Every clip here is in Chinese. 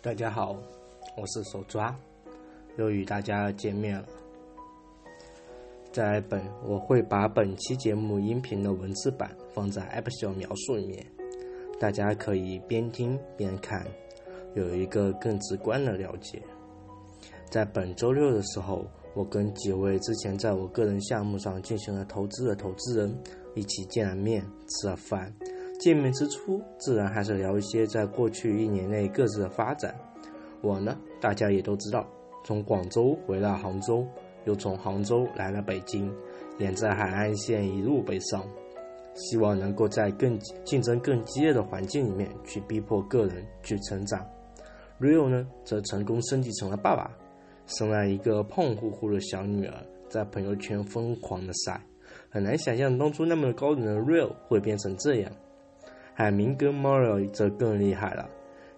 大家好，我是手抓，又与大家见面了。在本我会把本期节目音频的文字版放在 App Store 描述里面，大家可以边听边看，有一个更直观的了解。在本周六的时候，我跟几位之前在我个人项目上进行了投资的投资人一起见了面，吃了饭。见面之初，自然还是聊一些在过去一年内各自的发展。我呢，大家也都知道，从广州回了杭州，又从杭州来了北京，沿着海岸线一路北上，希望能够在更竞争更激烈的环境里面去逼迫个人去成长。Rio 呢，则成功升级成了爸爸，生了一个胖乎乎的小女儿，在朋友圈疯狂的晒，很难想象当初那么高冷的 Rio 会变成这样。海明跟 Mario 则更厉害了，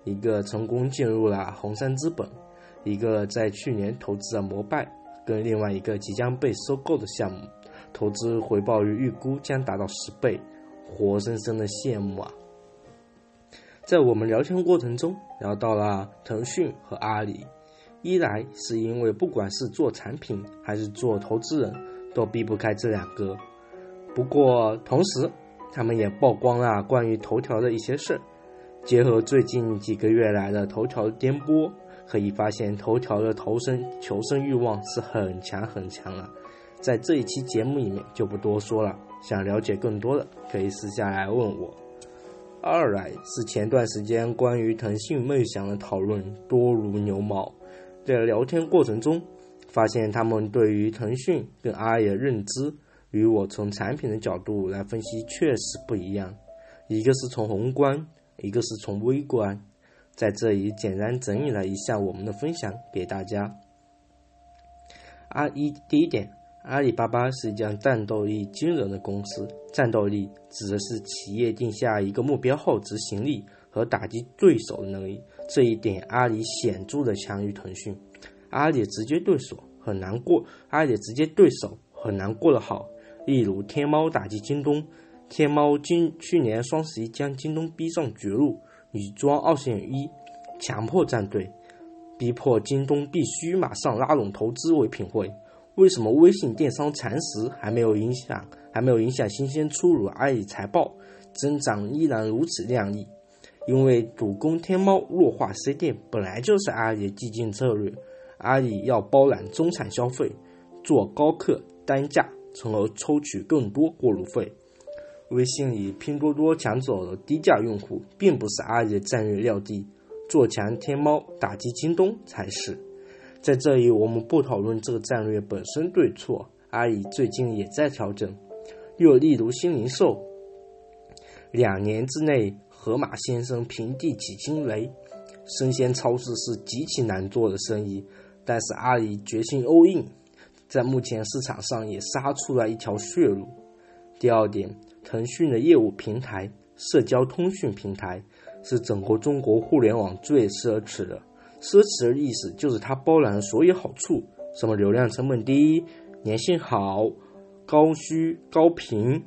一个成功进入了红杉资本，一个在去年投资了摩拜，跟另外一个即将被收购的项目，投资回报率预估将达到十倍，活生生的羡慕啊！在我们聊天过程中聊到了腾讯和阿里，一来是因为不管是做产品还是做投资人，都避不开这两个，不过同时。他们也曝光了关于头条的一些事儿，结合最近几个月来的头条颠簸，可以发现头条的投身求生欲望是很强很强了。在这一期节目里面就不多说了，想了解更多的可以私下来问我。二来是前段时间关于腾讯梦想的讨论多如牛毛，在聊天过程中发现他们对于腾讯跟阿里的认知。与我从产品的角度来分析确实不一样，一个是从宏观，一个是从微观。在这里简单整理了一下我们的分享给大家。阿一第一点，阿里巴巴是一家战斗力惊人的公司。战斗力指的是企业定下一个目标后执行力和打击对手的能力。这一点阿里显著的强于腾讯。阿里直接对手很难过，阿里直接对手很难过得好。例如，天猫打击京东，天猫今去年双十一将京东逼上绝路，女装二选一，强迫站队，逼迫京东必须马上拉拢投资唯品会。为什么微信电商蚕食还没有影响，还没有影响新鲜出炉阿里财报增长依然如此靓丽？因为主攻天猫弱化 C 店本来就是阿里的激进策略，阿里要包揽中产消费，做高客单价。从而抽取更多过路费。微信里拼多多抢走了低价用户，并不是阿里的战略料地，做强天猫打击京东才是。在这里，我们不讨论这个战略本身对错，阿里最近也在调整。又例如新零售，两年之内，盒马先生平地起惊雷，生鲜超市是极其难做的生意，但是阿里决心 all in。在目前市场上也杀出了一条血路。第二点，腾讯的业务平台社交通讯平台是整个中国互联网最奢侈的。奢侈的意思就是它包揽了所有好处，什么流量成本低、粘性好、高需高频、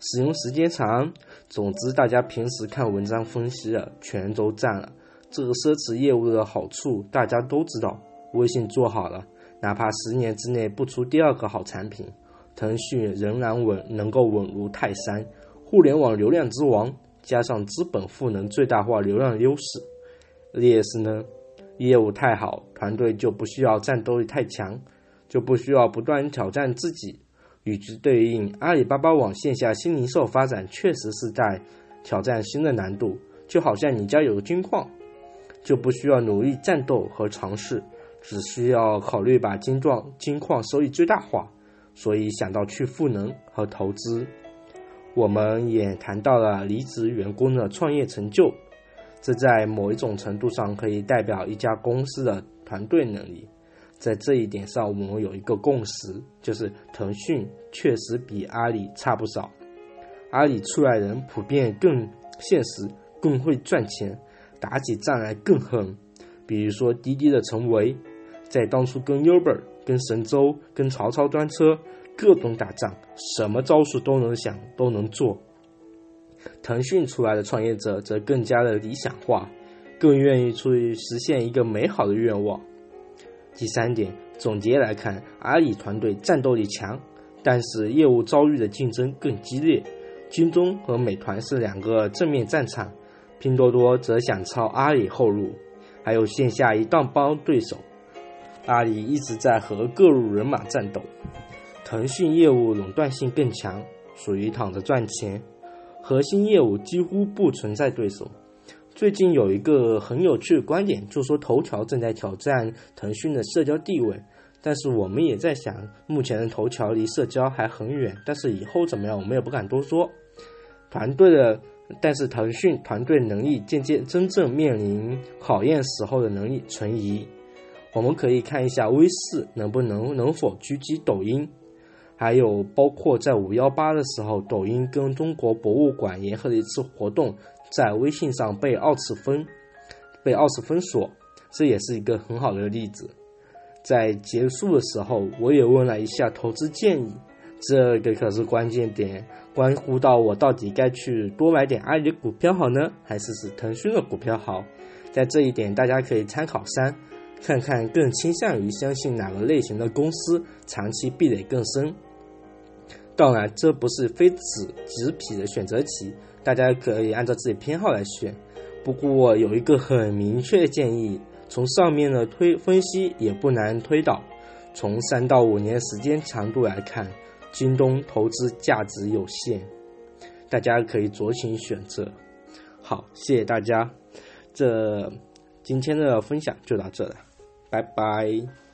使用时间长，总之大家平时看文章分析的全都占了。这个奢侈业务的好处大家都知道，微信做好了。哪怕十年之内不出第二个好产品，腾讯仍然稳，能够稳如泰山。互联网流量之王，加上资本赋能最大化流量优势。劣势呢？业务太好，团队就不需要战斗力太强，就不需要不断挑战自己。与之对应，阿里巴巴网线下新零售发展，确实是在挑战新的难度。就好像你家有个金矿，就不需要努力战斗和尝试。只需要考虑把金状金矿收益最大化，所以想到去赋能和投资。我们也谈到了离职员工的创业成就，这在某一种程度上可以代表一家公司的团队能力。在这一点上，我们有一个共识，就是腾讯确实比阿里差不少。阿里出来人普遍更现实，更会赚钱，打起仗来更狠。比如说滴滴的陈维，在当初跟 Uber、跟神州、跟曹操专车各种打仗，什么招数都能想，都能做。腾讯出来的创业者则更加的理想化，更愿意出去实现一个美好的愿望。第三点，总结来看，阿里团队战斗力强，但是业务遭遇的竞争更激烈。京东和美团是两个正面战场，拼多多则想抄阿里后路，还有线下一大帮对手。阿里一直在和各路人马战斗。腾讯业务垄断性更强，属于躺着赚钱，核心业务几乎不存在对手。最近有一个很有趣的观点，就说头条正在挑战腾讯的社交地位。但是我们也在想，目前的头条离社交还很远，但是以后怎么样，我们也不敢多说。团队的，但是腾讯团队能力渐渐真正面临考验时候的能力存疑。我们可以看一下微视能不能能否狙击抖音，还有包括在五幺八的时候，抖音跟中国博物馆联合的一次活动。在微信上被二次封，被二次封锁，这也是一个很好的例子。在结束的时候，我也问了一下投资建议，这个可是关键点，关乎到我到底该去多买点阿里的股票好呢，还是是腾讯的股票好？在这一点，大家可以参考三，看看更倾向于相信哪个类型的公司长期壁垒更深。当然，这不是非此即彼的选择题。大家可以按照自己偏好来选，不过有一个很明确的建议，从上面的推分析也不难推导，从三到五年时间长度来看，京东投资价值有限，大家可以酌情选择。好，谢谢大家，这今天的分享就到这了，拜拜。